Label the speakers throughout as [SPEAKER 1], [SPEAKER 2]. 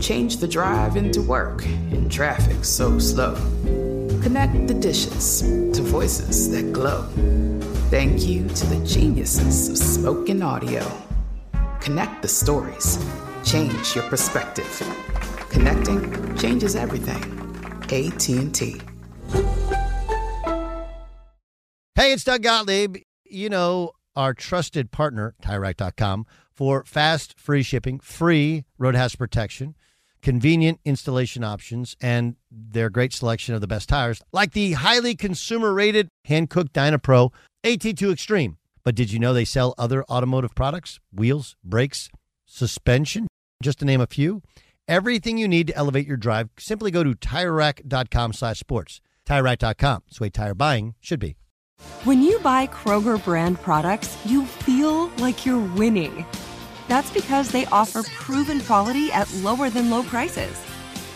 [SPEAKER 1] Change the drive into work in traffic so slow. Connect the dishes to voices that glow. Thank you to the geniuses of spoken audio. Connect the stories. Change your perspective. Connecting changes everything. AT&T.
[SPEAKER 2] Hey, it's Doug Gottlieb. You know, our trusted partner, TireRack.com, for fast, free shipping, free road hazard protection, convenient installation options, and their great selection of the best tires, like the highly consumer rated Hankook Dynapro AT2 Extreme. But did you know they sell other automotive products? Wheels, brakes, suspension, just to name a few. Everything you need to elevate your drive, simply go to TireRack.com slash sports. TireRack.com. It's the way tire buying should be.
[SPEAKER 3] When you buy Kroger brand products, you feel like you're winning. That's because they offer proven quality at lower than low prices.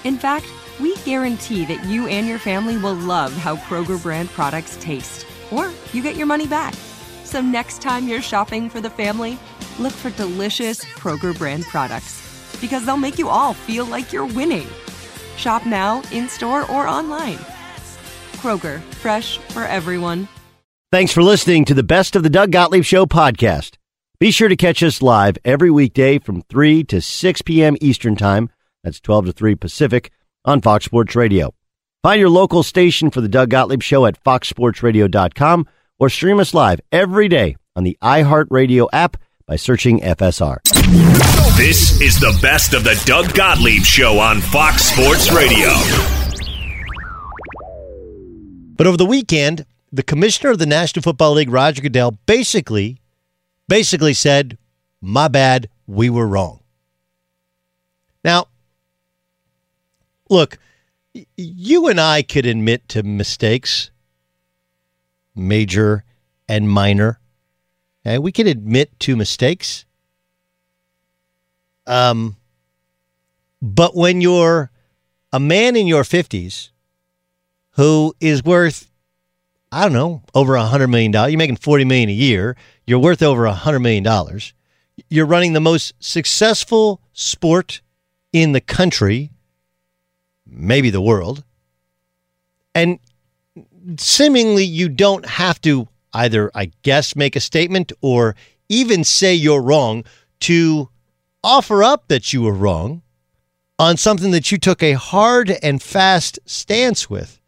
[SPEAKER 3] In fact, we guarantee that you and your family will love how Kroger brand products taste, or you get your money back. So next time you're shopping for the family, look for delicious Kroger brand products because they'll make you all feel like you're winning. Shop now, in store, or online. Kroger, fresh for everyone.
[SPEAKER 2] Thanks for listening to the Best of the Doug Gottlieb Show podcast. Be sure to catch us live every weekday from 3 to 6 p.m. Eastern Time. That's 12 to 3 Pacific on Fox Sports Radio. Find your local station for the Doug Gottlieb Show at foxsportsradio.com or stream us live every day on the iHeartRadio app by searching FSR.
[SPEAKER 4] This is the best of the Doug Gottlieb Show on Fox Sports Radio.
[SPEAKER 2] But over the weekend, the commissioner of the National Football League, Roger Goodell, basically, basically said, "My bad, we were wrong." Now, look, you and I could admit to mistakes, major and minor. Okay? We can admit to mistakes. Um, but when you're a man in your fifties who is worth I don't know, over a hundred million dollars. You're making forty million a year. You're worth over a hundred million dollars. You're running the most successful sport in the country, maybe the world. And seemingly you don't have to either, I guess, make a statement or even say you're wrong to offer up that you were wrong on something that you took a hard and fast stance with.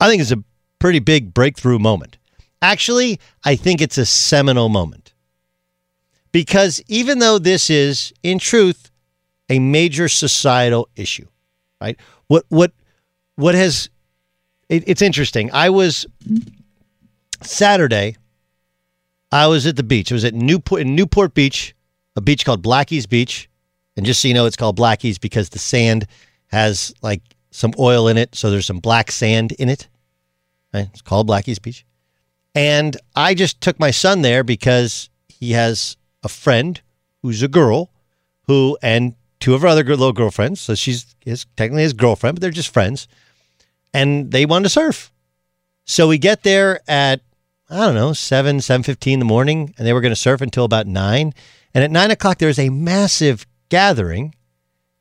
[SPEAKER 2] I think it's a pretty big breakthrough moment. Actually, I think it's a seminal moment. Because even though this is, in truth, a major societal issue, right? What what what has it, it's interesting. I was Saturday. I was at the beach. I was at Newport in Newport Beach, a beach called Blackie's Beach, and just so you know, it's called Blackie's because the sand has like some oil in it, so there's some black sand in it. Right? It's called Blackie's Beach. And I just took my son there because he has a friend who's a girl who, and two of her other little girlfriends. So she's his, technically his girlfriend, but they're just friends. And they wanted to surf. So we get there at, I don't know, 7, 7.15 in the morning, and they were going to surf until about 9. And at 9 o'clock, there's a massive gathering.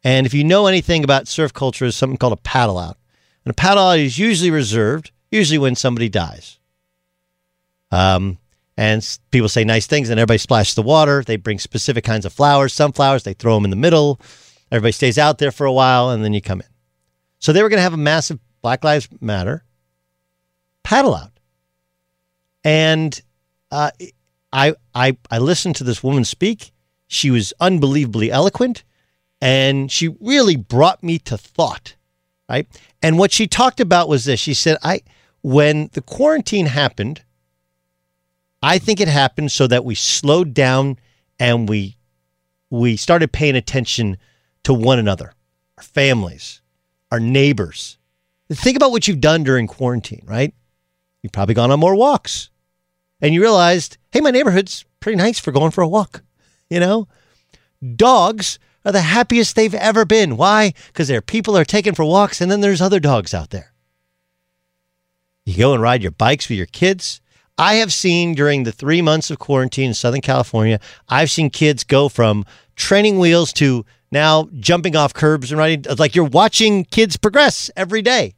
[SPEAKER 2] And if you know anything about surf culture, is something called a paddle out. And a paddle out is usually reserved, usually when somebody dies. Um, and people say nice things, and everybody splashes the water. They bring specific kinds of flowers, sunflowers. They throw them in the middle. Everybody stays out there for a while, and then you come in. So they were going to have a massive Black Lives Matter paddle out, and uh, I I I listened to this woman speak. She was unbelievably eloquent, and she really brought me to thought. Right, and what she talked about was this. She said, "I when the quarantine happened." I think it happened so that we slowed down and we we started paying attention to one another, our families, our neighbors. Think about what you've done during quarantine, right? You've probably gone on more walks. And you realized, hey, my neighborhood's pretty nice for going for a walk. You know? Dogs are the happiest they've ever been. Why? Because their people are taken for walks and then there's other dogs out there. You go and ride your bikes with your kids. I have seen during the three months of quarantine in Southern California, I've seen kids go from training wheels to now jumping off curbs and riding. Like you're watching kids progress every day.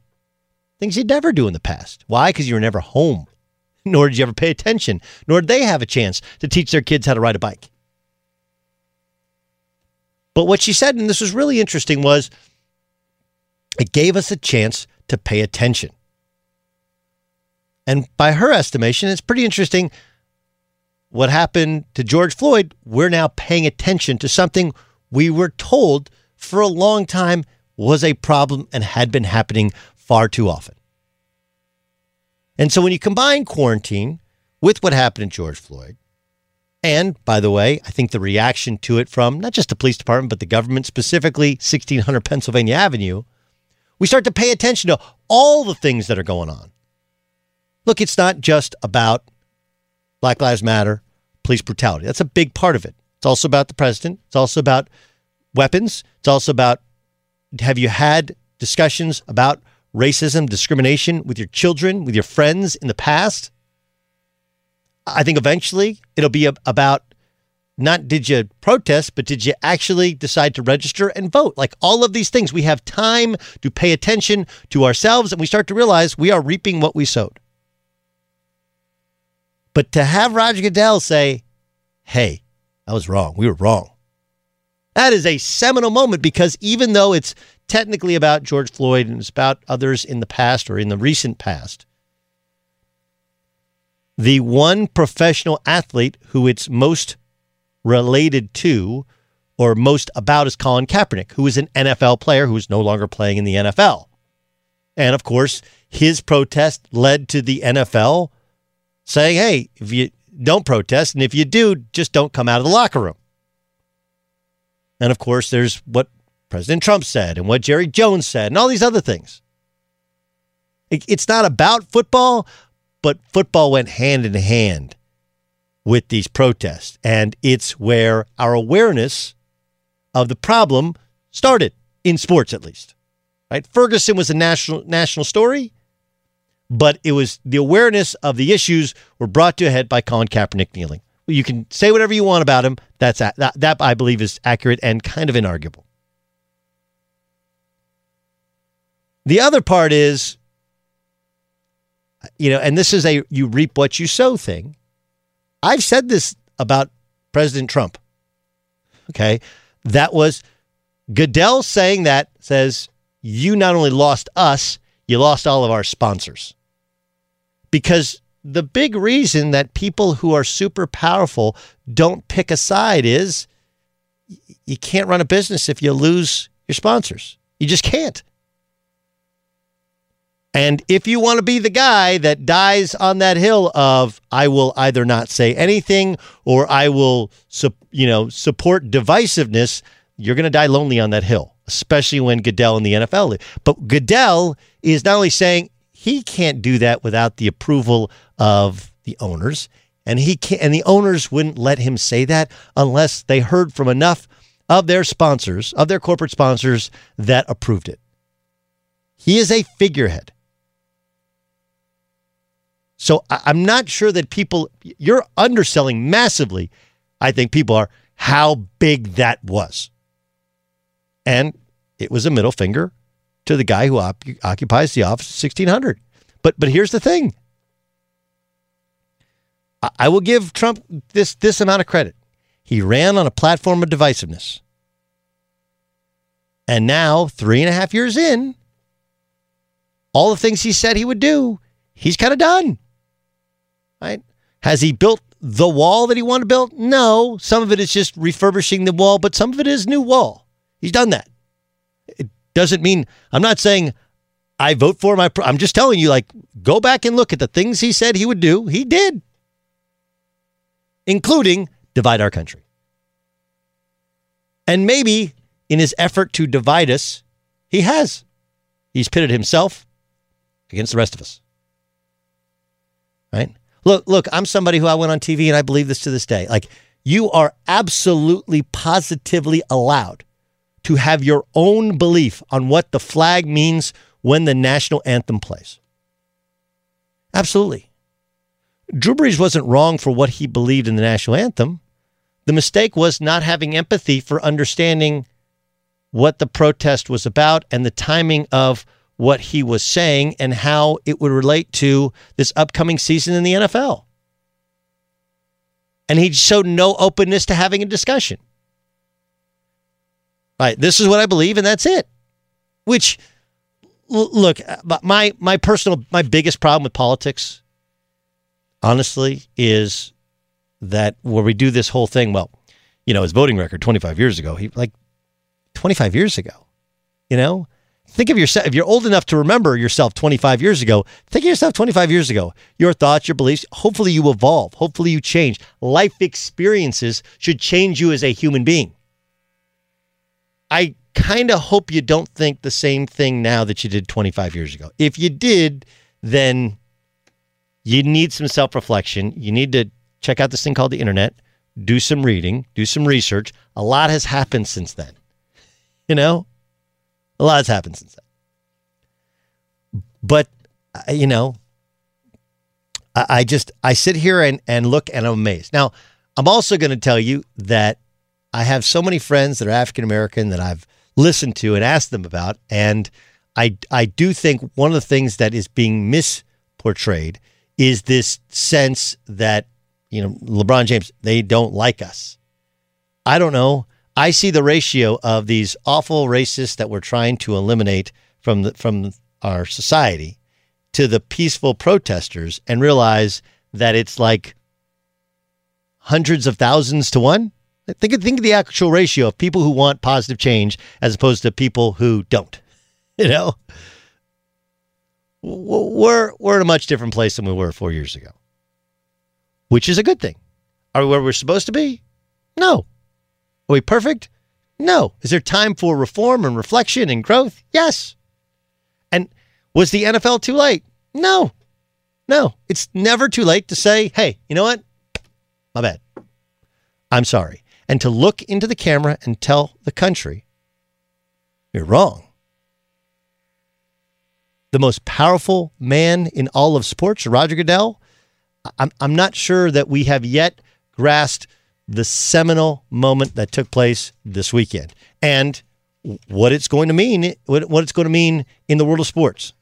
[SPEAKER 2] Things you'd never do in the past. Why? Because you were never home, nor did you ever pay attention, nor did they have a chance to teach their kids how to ride a bike. But what she said, and this was really interesting, was it gave us a chance to pay attention. And by her estimation, it's pretty interesting what happened to George Floyd. We're now paying attention to something we were told for a long time was a problem and had been happening far too often. And so when you combine quarantine with what happened to George Floyd, and by the way, I think the reaction to it from not just the police department, but the government, specifically 1600 Pennsylvania Avenue, we start to pay attention to all the things that are going on. Look, it's not just about Black Lives Matter, police brutality. That's a big part of it. It's also about the president. It's also about weapons. It's also about have you had discussions about racism, discrimination with your children, with your friends in the past? I think eventually it'll be about not did you protest, but did you actually decide to register and vote? Like all of these things, we have time to pay attention to ourselves and we start to realize we are reaping what we sowed. But to have Roger Goodell say, hey, I was wrong. We were wrong. That is a seminal moment because even though it's technically about George Floyd and it's about others in the past or in the recent past, the one professional athlete who it's most related to or most about is Colin Kaepernick, who is an NFL player who is no longer playing in the NFL. And of course, his protest led to the NFL saying, hey, if you don't protest, and if you do, just don't come out of the locker room. And of course, there's what President Trump said and what Jerry Jones said and all these other things. It's not about football, but football went hand in hand with these protests. And it's where our awareness of the problem started in sports, at least. Right? Ferguson was a national national story, but it was the awareness of the issues were brought to a head by Colin Kaepernick kneeling. You can say whatever you want about him. That's that, that I believe is accurate and kind of inarguable. The other part is, you know, and this is a you reap what you sow thing. I've said this about President Trump. Okay. That was Goodell saying that says, you not only lost us, you lost all of our sponsors. Because the big reason that people who are super powerful don't pick a side is you can't run a business if you lose your sponsors. You just can't. And if you want to be the guy that dies on that hill of I will either not say anything or I will you know support divisiveness, you're going to die lonely on that hill, especially when Goodell in the NFL. But Goodell is not only saying he can't do that without the approval of the owners, and he can and the owners wouldn't let him say that unless they heard from enough of their sponsors, of their corporate sponsors that approved it. He is a figurehead. So I'm not sure that people, you're underselling massively, I think people are, how big that was. And it was a middle finger to the guy who op- occupies the office of 1600. But but here's the thing. I, I will give Trump this this amount of credit. He ran on a platform of divisiveness. And now, three and a half years in, all the things he said he would do, he's kind of done. Right? Has he built the wall that he wanted to build? No. Some of it is just refurbishing the wall, but some of it is new wall. He's done that. Doesn't mean I'm not saying I vote for my. I'm just telling you, like, go back and look at the things he said he would do. He did, including divide our country. And maybe in his effort to divide us, he has. He's pitted himself against the rest of us. Right? Look, look, I'm somebody who I went on TV and I believe this to this day. Like, you are absolutely positively allowed to have your own belief on what the flag means when the national anthem plays. Absolutely. Drew Brees wasn't wrong for what he believed in the national anthem. The mistake was not having empathy for understanding what the protest was about and the timing of what he was saying and how it would relate to this upcoming season in the NFL. And he showed no openness to having a discussion. Right, this is what I believe, and that's it. Which, look, uh, my my personal, my biggest problem with politics, honestly, is that where we do this whole thing. Well, you know, his voting record 25 years ago. He like 25 years ago. You know, think of yourself. If you're old enough to remember yourself 25 years ago, think of yourself 25 years ago. Your thoughts, your beliefs. Hopefully, you evolve. Hopefully, you change. Life experiences should change you as a human being. I kind of hope you don't think the same thing now that you did 25 years ago. If you did, then you need some self reflection. You need to check out this thing called the internet, do some reading, do some research. A lot has happened since then. You know, a lot has happened since then. But, uh, you know, I, I just, I sit here and, and look and I'm amazed. Now, I'm also going to tell you that I have so many friends that are African American that I've listened to and asked them about. And I, I do think one of the things that is being misportrayed is this sense that, you know, LeBron James, they don't like us. I don't know. I see the ratio of these awful racists that we're trying to eliminate from the, from our society to the peaceful protesters and realize that it's like hundreds of thousands to one. Think of, think of the actual ratio of people who want positive change as opposed to people who don't. You know, we're we're in a much different place than we were four years ago, which is a good thing. Are we where we're supposed to be? No. Are we perfect? No. Is there time for reform and reflection and growth? Yes. And was the NFL too late? No. No. It's never too late to say, hey, you know what? My bad. I'm sorry and to look into the camera and tell the country, you're wrong. The most powerful man in all of sports, Roger Goodell, I'm, I'm not sure that we have yet grasped the seminal moment that took place this weekend and what it's going to mean, what, what it's going to mean in the world of sports.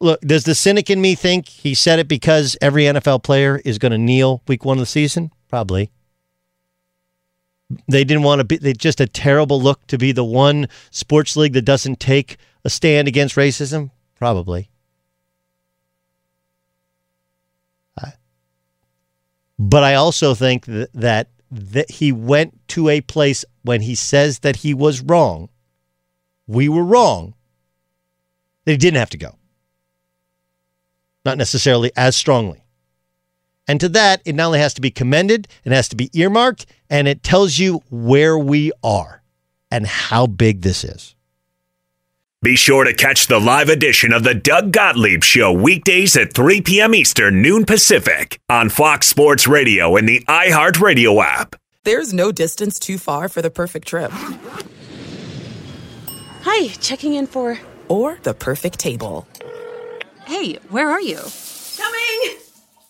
[SPEAKER 2] Look, does the cynic in me think he said it because every NFL player is going to kneel week one of the season? Probably. They didn't want to be they just a terrible look to be the one sports league that doesn't take a stand against racism? Probably. But I also think that, that that he went to a place when he says that he was wrong. We were wrong. That he didn't have to go. Not necessarily as strongly. And to that, it not only has to be commended, it has to be earmarked, and it tells you where we are and how big this is.
[SPEAKER 4] Be sure to catch the live edition of the Doug Gottlieb Show weekdays at 3 p.m. Eastern, noon Pacific on Fox Sports Radio and the iHeartRadio app.
[SPEAKER 5] There's no distance too far for the perfect trip.
[SPEAKER 6] Hi, checking in for.
[SPEAKER 5] Or the perfect table.
[SPEAKER 6] Hey, where are you?
[SPEAKER 5] Coming!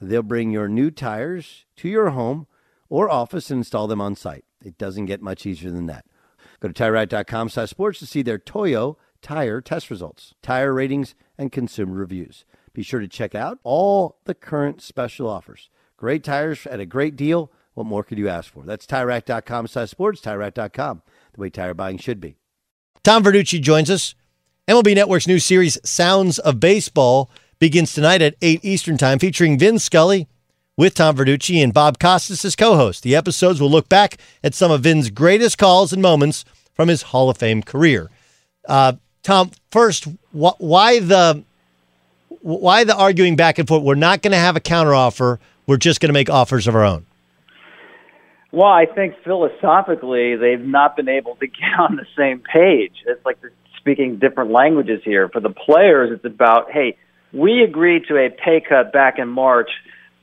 [SPEAKER 7] They'll bring your new tires to your home or office and install them on site. It doesn't get much easier than that. Go to TireRack.com slash sports to see their Toyo tire test results, tire ratings, and consumer reviews. Be sure to check out all the current special offers. Great tires at a great deal. What more could you ask for? That's TireRack.com slash sports, TireRack.com, the way tire buying should be.
[SPEAKER 2] Tom Verducci joins us. MLB Network's new series, Sounds of Baseball, begins tonight at 8 Eastern Time, featuring Vin Scully with Tom Verducci and Bob Costas as co host. The episodes will look back at some of Vin's greatest calls and moments from his Hall of Fame career. Uh, Tom, first, wh- why the why the arguing back and forth? We're not going to have a counteroffer. We're just going to make offers of our own.
[SPEAKER 8] Well, I think philosophically they've not been able to get on the same page. It's like they're speaking different languages here. For the players, it's about, hey, we agreed to a pay cut back in March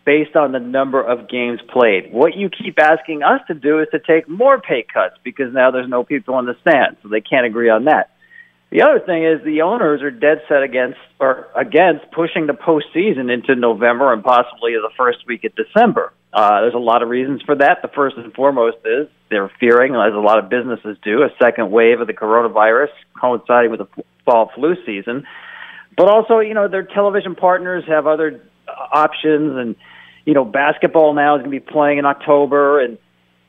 [SPEAKER 8] based on the number of games played. What you keep asking us to do is to take more pay cuts because now there's no people in the stands, so they can't agree on that. The other thing is the owners are dead set against or against pushing the postseason into November and possibly the first week of December. Uh, there's a lot of reasons for that. The first and foremost is they're fearing, as a lot of businesses do, a second wave of the coronavirus coinciding with the fall flu season. But also, you know, their television partners have other options, and you know, basketball now is going to be playing in October, and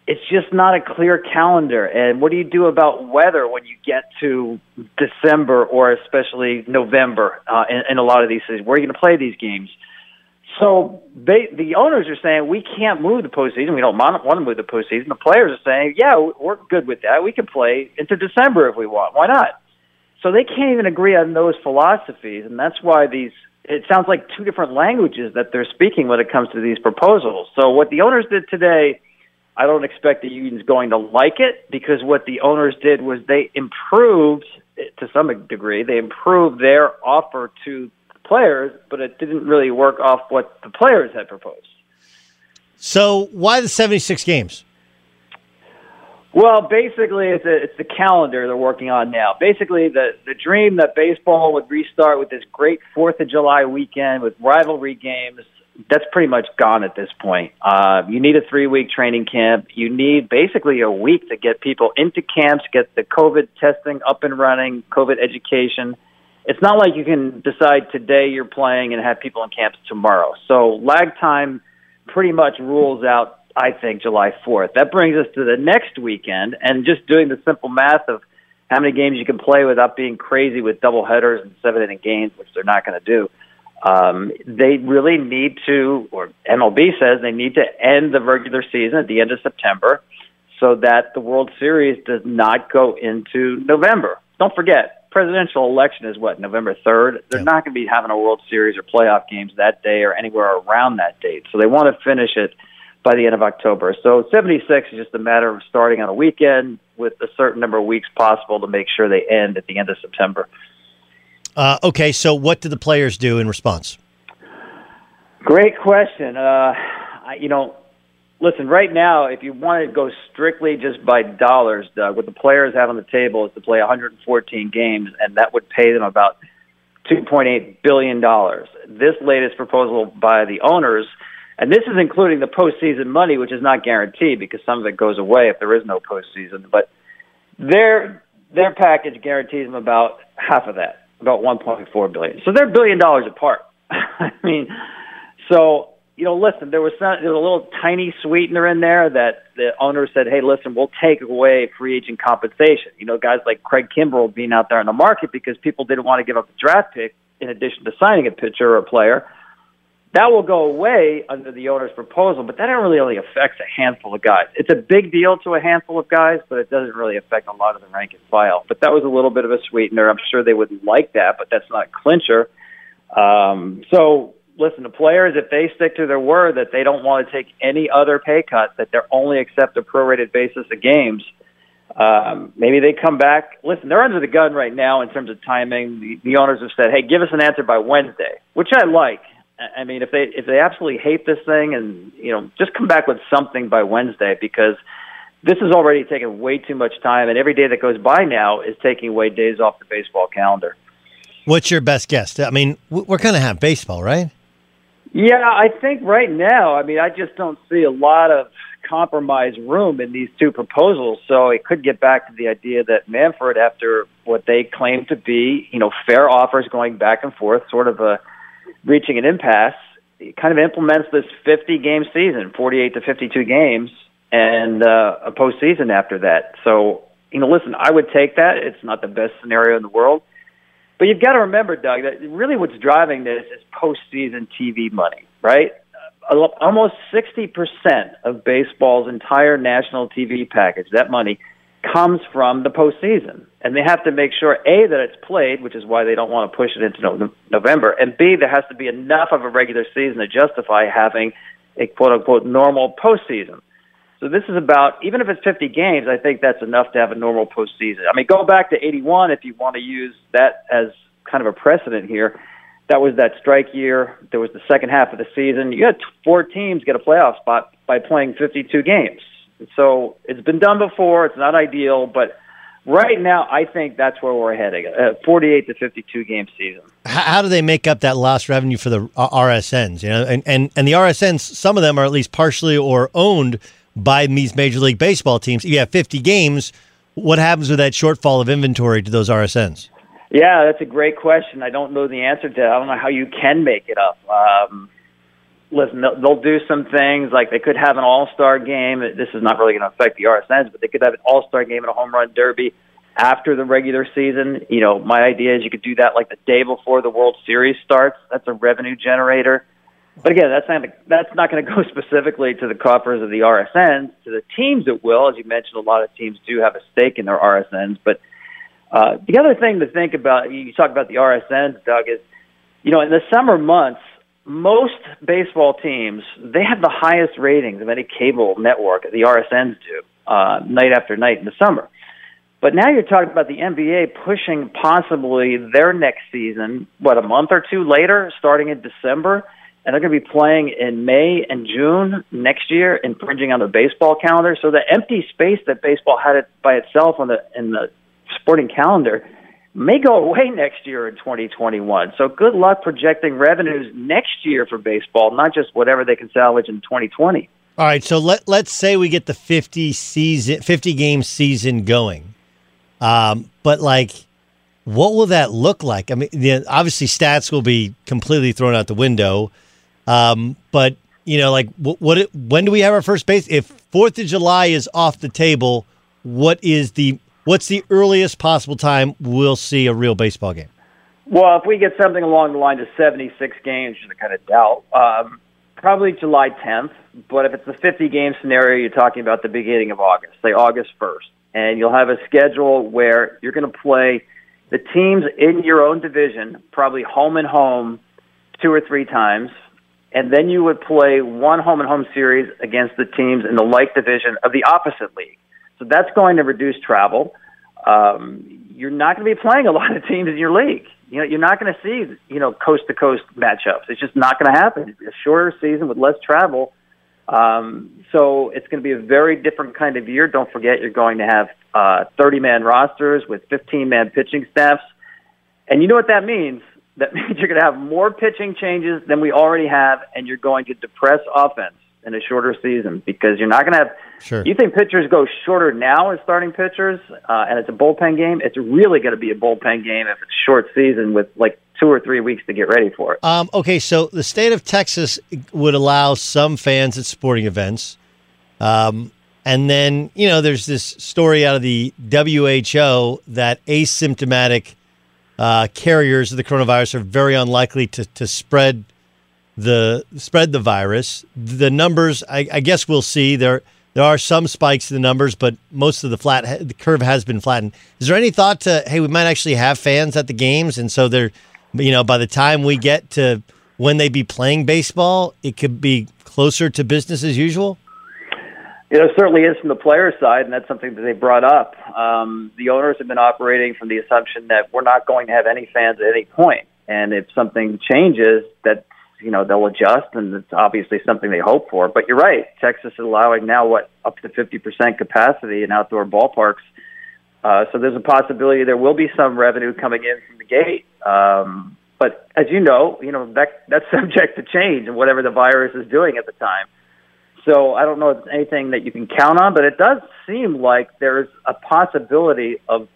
[SPEAKER 8] it's just not a clear calendar. And what do you do about weather when you get to December or especially November uh, in, in a lot of these cities? Where are you going to play these games? So they, the owners are saying we can't move the postseason. We don't want to move the postseason. The players are saying, yeah, we're good with that. We can play into December if we want. Why not? So they can't even agree on those philosophies, and that's why these. It sounds like two different languages that they're speaking when it comes to these proposals. So what the owners did today, I don't expect the union's going to like it because what the owners did was they improved to some degree. They improved their offer to the players, but it didn't really work off what the players had proposed.
[SPEAKER 2] So why the seventy six games?
[SPEAKER 8] Well, basically, it's a, it's the calendar they're working on now. Basically, the the dream that baseball would restart with this great Fourth of July weekend with rivalry games. That's pretty much gone at this point. Uh, you need a three week training camp. You need basically a week to get people into camps, get the COVID testing up and running, COVID education, it's not like you can decide today you're playing and have people in camps tomorrow. So lag time pretty much rules out, I think, July 4th. That brings us to the next weekend, and just doing the simple math of how many games you can play without being crazy with double headers and seven inning games, which they're not going to do. Um, they really need to, or MLB says they need to end the regular season at the end of September so that the World Series does not go into November. Don't forget, presidential election is what, November 3rd? They're yeah. not going to be having a World Series or playoff games that day or anywhere around that date. So they want to finish it by the end of October. So 76 is just a matter of starting on a weekend with a certain number of weeks possible to make sure they end at the end of September.
[SPEAKER 2] Uh, okay, so what did the players do in response?
[SPEAKER 8] Great question. Uh, you know, listen, right now, if you want to go strictly just by dollars, Doug, what the players have on the table is to play 114 games, and that would pay them about $2.8 billion. This latest proposal by the owners, and this is including the postseason money, which is not guaranteed because some of it goes away if there is no postseason, but their their package guarantees them about half of that, about 1.4 billion. So they're billion dollars apart. I mean, so you know, listen, there was some, there was a little tiny sweetener in there that the owner said, "Hey, listen, we'll take away free agent compensation." You know, guys like Craig Kimbrel being out there in the market because people didn't want to give up a draft pick in addition to signing a pitcher or a player. That will go away under the owner's proposal, but that really only affects a handful of guys. It's a big deal to a handful of guys, but it doesn't really affect a lot of the rank and file. But that was a little bit of a sweetener. I'm sure they would like that, but that's not a clincher. Um, so listen, the players, if they stick to their word that they don't want to take any other pay cut, that they're only accept a prorated basis of games, um, maybe they come back. Listen, they're under the gun right now in terms of timing. The, the owners have said, "Hey, give us an answer by Wednesday," which I like. I mean, if they if they absolutely hate this thing, and you know, just come back with something by Wednesday because this is already taking way too much time, and every day that goes by now is taking away days off the baseball calendar.
[SPEAKER 2] What's your best guess? I mean, we're going to have baseball, right?
[SPEAKER 8] Yeah, I think right now, I mean, I just don't see a lot of compromise room in these two proposals. So it could get back to the idea that Manfred, after what they claim to be, you know, fair offers going back and forth, sort of a reaching an impasse, kind of implements this 50 game season, 48 to 52 games, and uh, a postseason after that. So, you know, listen, I would take that. It's not the best scenario in the world. But you've got to remember, Doug, that really what's driving this is postseason TV money, right? Almost 60% of baseball's entire national TV package, that money, comes from the postseason. And they have to make sure, A, that it's played, which is why they don't want to push it into no- November, and B, there has to be enough of a regular season to justify having a quote unquote normal postseason. So this is about even if it's 50 games, I think that's enough to have a normal postseason. I mean, go back to 81 if you want to use that as kind of a precedent here. That was that strike year. There was the second half of the season. You had four teams get a playoff spot by playing 52 games. So it's been done before. It's not ideal, but right now I think that's where we're heading. A 48 to 52 game season.
[SPEAKER 2] How do they make up that lost revenue for the RSNs? You know, and and and the RSNs, some of them are at least partially or owned by these Major League Baseball teams. If you have 50 games, what happens with that shortfall of inventory to those RSNs?
[SPEAKER 8] Yeah, that's a great question. I don't know the answer to that. I don't know how you can make it up. Um, listen, they'll, they'll do some things like they could have an All Star game. This is not really going to affect the RSNs, but they could have an All Star game and a home run derby after the regular season. You know, my idea is you could do that like the day before the World Series starts. That's a revenue generator. But again, that's not that's not going to go specifically to the coffers of the RSNs. To the teams, it will. As you mentioned, a lot of teams do have a stake in their RSNs. But uh, the other thing to think about, you talk about the RSNs, Doug, is you know in the summer months, most baseball teams they have the highest ratings of any cable network. The RSNs do uh, night after night in the summer. But now you're talking about the NBA pushing possibly their next season, what, a month or two later, starting in December and they're going to be playing in May and June next year, infringing on the baseball calendar. So the empty space that baseball had it by itself on the in the sporting calendar may go away next year in 2021. So good luck projecting revenues next year for baseball, not just whatever they can salvage in 2020.
[SPEAKER 2] All right, so let let's say we get the 50 season 50 game season going. Um, but like what will that look like? I mean, the, obviously stats will be completely thrown out the window, um, but you know, like what, what? When do we have our first base? If Fourth of July is off the table, what is the what's the earliest possible time we'll see a real baseball game?
[SPEAKER 8] Well, if we get something along the line of 76 games, which I kind of doubt, um, probably July 10th. But if it's a 50 game scenario, you're talking about the beginning of August, say August 1st. And you'll have a schedule where you're going to play the teams in your own division, probably home and home, two or three times. And then you would play one home and home series against the teams in the like division of the opposite league. So that's going to reduce travel. Um, you're not going to be playing a lot of teams in your league. You know, you're not going to see you know coast to coast matchups. It's just not going to happen. A shorter season with less travel. Um, so it's going to be a very different kind of year. Don't forget, you're going to have uh, 30 man rosters with 15 man pitching staffs. And you know what that means? That means you're going to have more pitching changes than we already have, and you're going to depress offense in a shorter season because you're not going to have.
[SPEAKER 2] Sure.
[SPEAKER 8] You think pitchers go shorter now as starting pitchers, uh, and it's a bullpen game. It's really going to be a bullpen game if it's short season with like two or three weeks to get ready for it.
[SPEAKER 2] Um, okay, so the state of Texas would allow some fans at sporting events. Um, and then, you know, there's this story out of the WHO that asymptomatic uh, carriers of the coronavirus are very unlikely to, to spread the spread the virus. The numbers, I, I guess we'll see. There there are some spikes in the numbers, but most of the flat the curve has been flattened. Is there any thought to hey, we might actually have fans at the games, and so they're you know by the time we get to when they be playing baseball, it could be closer to business as usual.
[SPEAKER 8] You know, certainly is from the player side, and that's something that they brought up. Um, the owners have been operating from the assumption that we're not going to have any fans at any point, and if something changes, that you know they'll adjust, and it's obviously something they hope for. But you're right, Texas is allowing now what up to 50% capacity in outdoor ballparks. Uh, so there's a possibility there will be some revenue coming in from the gate. Um, but as you know, you know that that's subject to change and whatever the virus is doing at the time. So I don't know if it's anything that you can count on, but it does seem like there's a possibility of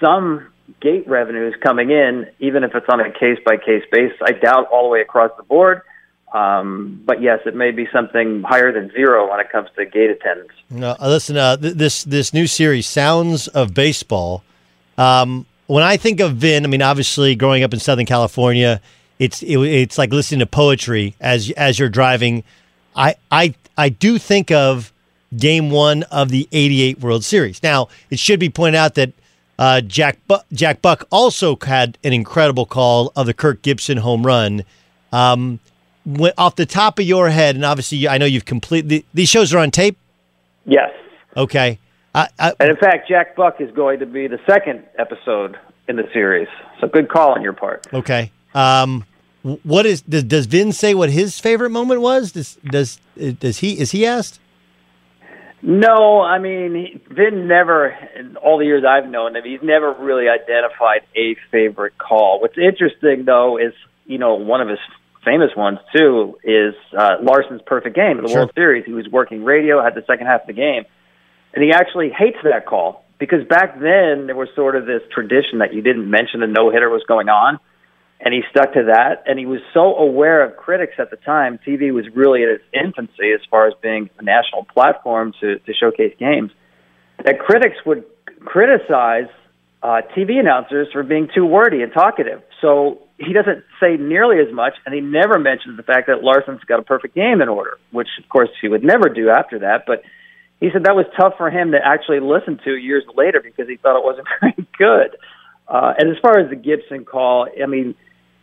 [SPEAKER 8] some gate revenues coming in, even if it's on a case by case basis. I doubt all the way across the board. Um, but yes, it may be something higher than zero when it comes to gate attendance.
[SPEAKER 2] No, uh, listen, uh, th- this this new series, Sounds of Baseball. Um, when I think of Vin, I mean, obviously, growing up in Southern California, it's it, it's like listening to poetry as as you're driving. I I I do think of Game One of the '88 World Series. Now, it should be pointed out that uh, Jack Bu- Jack Buck also had an incredible call of the Kirk Gibson home run. Um, when, off the top of your head, and obviously, I know you've completely these shows are on tape.
[SPEAKER 8] Yes.
[SPEAKER 2] Okay. I, I,
[SPEAKER 8] and in fact, Jack Buck is going to be the second episode in the series. So good call on your part.
[SPEAKER 2] Okay. Um, what is does, does Vin say what his favorite moment was? Does does does he is he asked?
[SPEAKER 8] No, I mean Vin never. In all the years I've known him, he's never really identified a favorite call. What's interesting though is you know one of his famous ones too is uh, Larsen's perfect game in the
[SPEAKER 2] Sure.
[SPEAKER 8] World Series. He was working radio, had the second half of the game, and he actually hates that call because back then there was sort of this tradition that you didn't mention a no hitter was going on, and he stuck to that. And he was so aware of critics at the time. TV was really at its infancy as far as being a national platform to to showcase games. That critics would criticize uh, TV announcers for being too wordy and talkative. So he doesn't say nearly as much, and he never mentions the fact that Larsen's got a perfect game in order, which of course he would never do after that. But he said that was tough for him to actually listen to years later because he thought it wasn't very good. Uh, and as far as the Gibson call, I mean,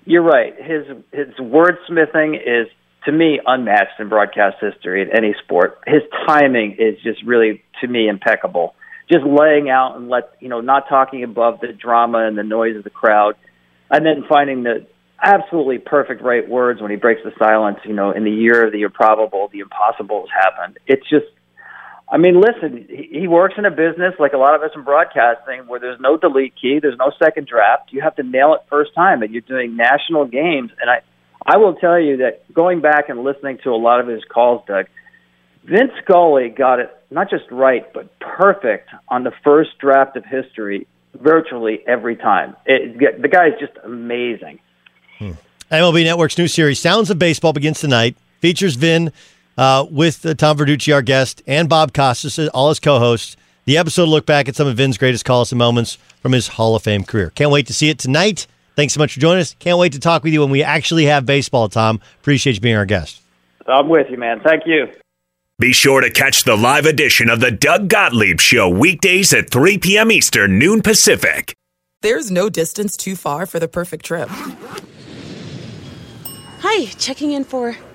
[SPEAKER 8] you're right. His his wordsmithing is to me unmatched in broadcast history in any sport. His timing is just really to me impeccable. Just laying out and let you know, not talking above the drama and the noise of the crowd, and then finding the absolutely perfect right words when he breaks the silence. You know, in the year of the improbable, the impossible has happened. It's just I mean, listen, he works in a business like a lot of us in broadcasting where there's no delete key, there's no second draft. You have to nail it first time, and you're doing national games. And I, I will tell you that going back and listening to a lot of his calls, Doug, Vince Scully got it not just right, but perfect on the first draft of history virtually every time. It, the guy is just amazing.
[SPEAKER 2] Hmm. MLB Network's new series, Sounds of Baseball, begins tonight. Features Vin uh, with uh, Tom Verducci, our guest, and Bob Costas, all his co-hosts. The episode will look back at some of Vin's greatest calls and moments from his Hall of Fame career. Can't wait to see it tonight. Thanks so much for joining us. Can't wait to talk with you when we actually have baseball, Tom. Appreciate you being our guest.
[SPEAKER 8] I'm with you, man. Thank you.
[SPEAKER 4] Be sure to catch the live edition of the Doug Gottlieb Show weekdays at 3 p.m. Eastern, noon Pacific.
[SPEAKER 5] There's no distance too far for the perfect trip.
[SPEAKER 6] Hi, checking in for.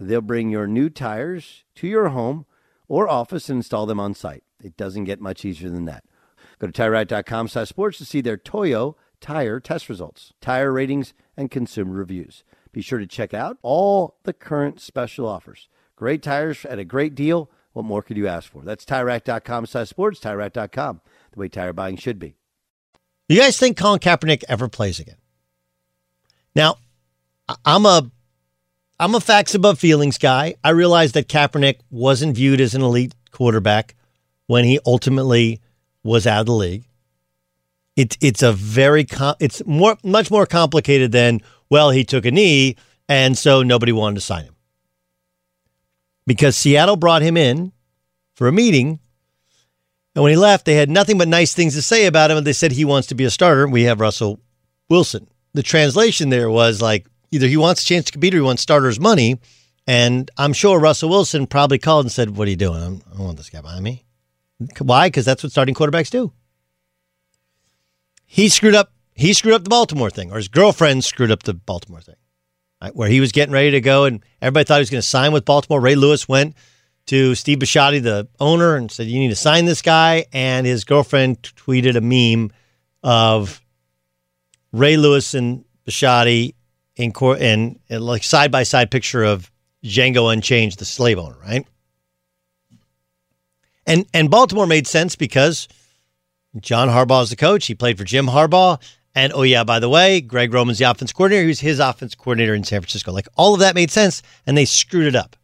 [SPEAKER 7] They'll bring your new tires to your home or office and install them on site. It doesn't get much easier than that. Go to TireRack.com slash sports to see their Toyo tire test results, tire ratings, and consumer reviews. Be sure to check out all the current special offers. Great tires at a great deal. What more could you ask for? That's TireRack.com slash sports, TireRack.com, the way tire buying should be.
[SPEAKER 2] You guys think Colin Kaepernick ever plays again? Now, I'm a I'm a facts above feelings guy. I realize that Kaepernick wasn't viewed as an elite quarterback when he ultimately was out of the league. It's it's a very com- it's more much more complicated than well he took a knee and so nobody wanted to sign him because Seattle brought him in for a meeting and when he left they had nothing but nice things to say about him and they said he wants to be a starter. We have Russell Wilson. The translation there was like either he wants a chance to compete or he wants starters money. And I'm sure Russell Wilson probably called and said, What are you doing? I'm, I don't want this guy behind me. Why? Because that's what starting quarterbacks do. He screwed up. He screwed up the Baltimore thing, or his girlfriend screwed up the Baltimore thing, right? where he was getting ready to go, and everybody thought he was going to sign with Baltimore. Ray Lewis went to Steve Bisciotti, the owner, and said, "You need to sign this guy." And his girlfriend tweeted a meme of Ray Lewis and Bisciotti in court and, like side by side picture of Django Unchained, the slave owner, right? And and Baltimore made sense because John Harbaugh is the coach. He played for Jim Harbaugh. And oh yeah, by the way, Greg Roman's the offense coordinator. He was his offense coordinator in San Francisco. Like all of that made sense, and they screwed it up.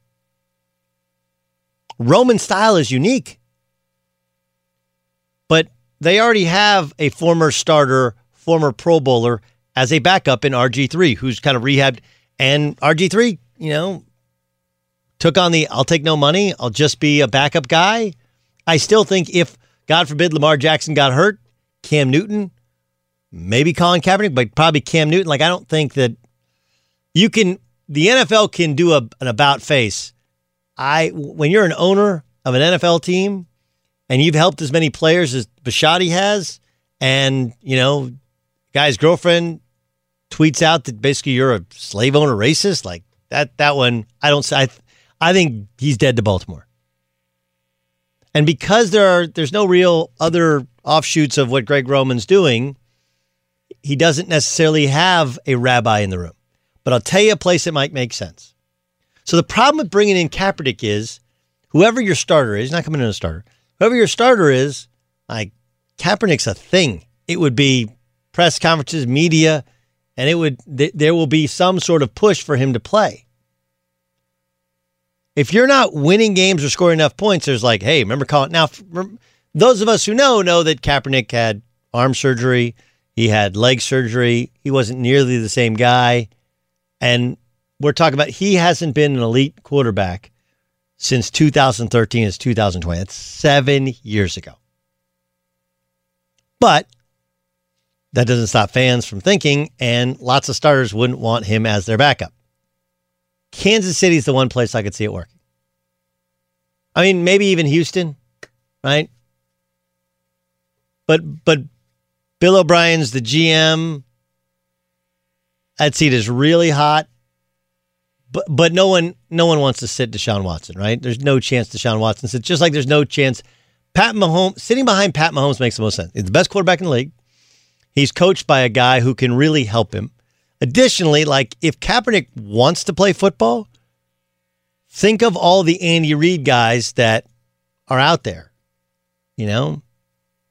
[SPEAKER 2] Roman style is unique, but they already have a former starter, former Pro Bowler as a backup in RG3, who's kind of rehabbed. And RG3, you know, took on the I'll take no money, I'll just be a backup guy. I still think if, God forbid, Lamar Jackson got hurt, Cam Newton, maybe Colin Kaepernick, but probably Cam Newton. Like, I don't think that you can, the NFL can do a, an about face. I, when you're an owner of an NFL team and you've helped as many players as Bisciotti has, and, you know, guy's girlfriend tweets out that basically you're a slave owner racist, like that, that one, I don't, I, I think he's dead to Baltimore. And because there are there's no real other offshoots of what Greg Roman's doing, he doesn't necessarily have a rabbi in the room. But I'll tell you a place that might make sense. So the problem with bringing in Kaepernick is whoever your starter is, not coming in a starter, whoever your starter is, like Kaepernick's a thing. It would be press conferences, media, and it would th- there will be some sort of push for him to play if you're not winning games or scoring enough points, there's like, hey, remember Colin? Now, those of us who know know that Kaepernick had arm surgery, he had leg surgery, he wasn't nearly the same guy, and we're talking about he hasn't been an elite quarterback since 2013 is 2020. That's seven years ago. But that doesn't stop fans from thinking, and lots of starters wouldn't want him as their backup. Kansas City is the one place I could see it working. I mean, maybe even Houston, right? But but Bill O'Brien's the GM. That seat is really hot. But but no one no one wants to sit Deshaun Watson, right? There's no chance Deshaun Watson sits. Just like there's no chance Pat Mahomes sitting behind Pat Mahomes makes the most sense. He's the best quarterback in the league. He's coached by a guy who can really help him. Additionally, like if Kaepernick wants to play football, think of all the Andy Reid guys that are out there. You know,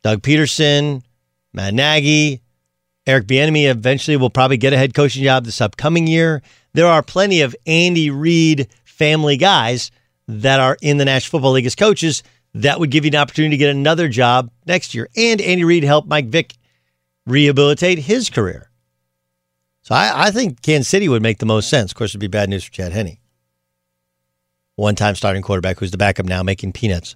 [SPEAKER 2] Doug Pederson, Matt Nagy, Eric Bieniemy eventually will probably get a head coaching job this upcoming year. There are plenty of Andy Reid family guys that are in the National Football League as coaches that would give you an opportunity to get another job next year. And Andy Reid helped Mike Vick rehabilitate his career. So I, I think Kansas City would make the most sense. Of course, it'd be bad news for Chad Henne. One time starting quarterback who's the backup now making peanuts.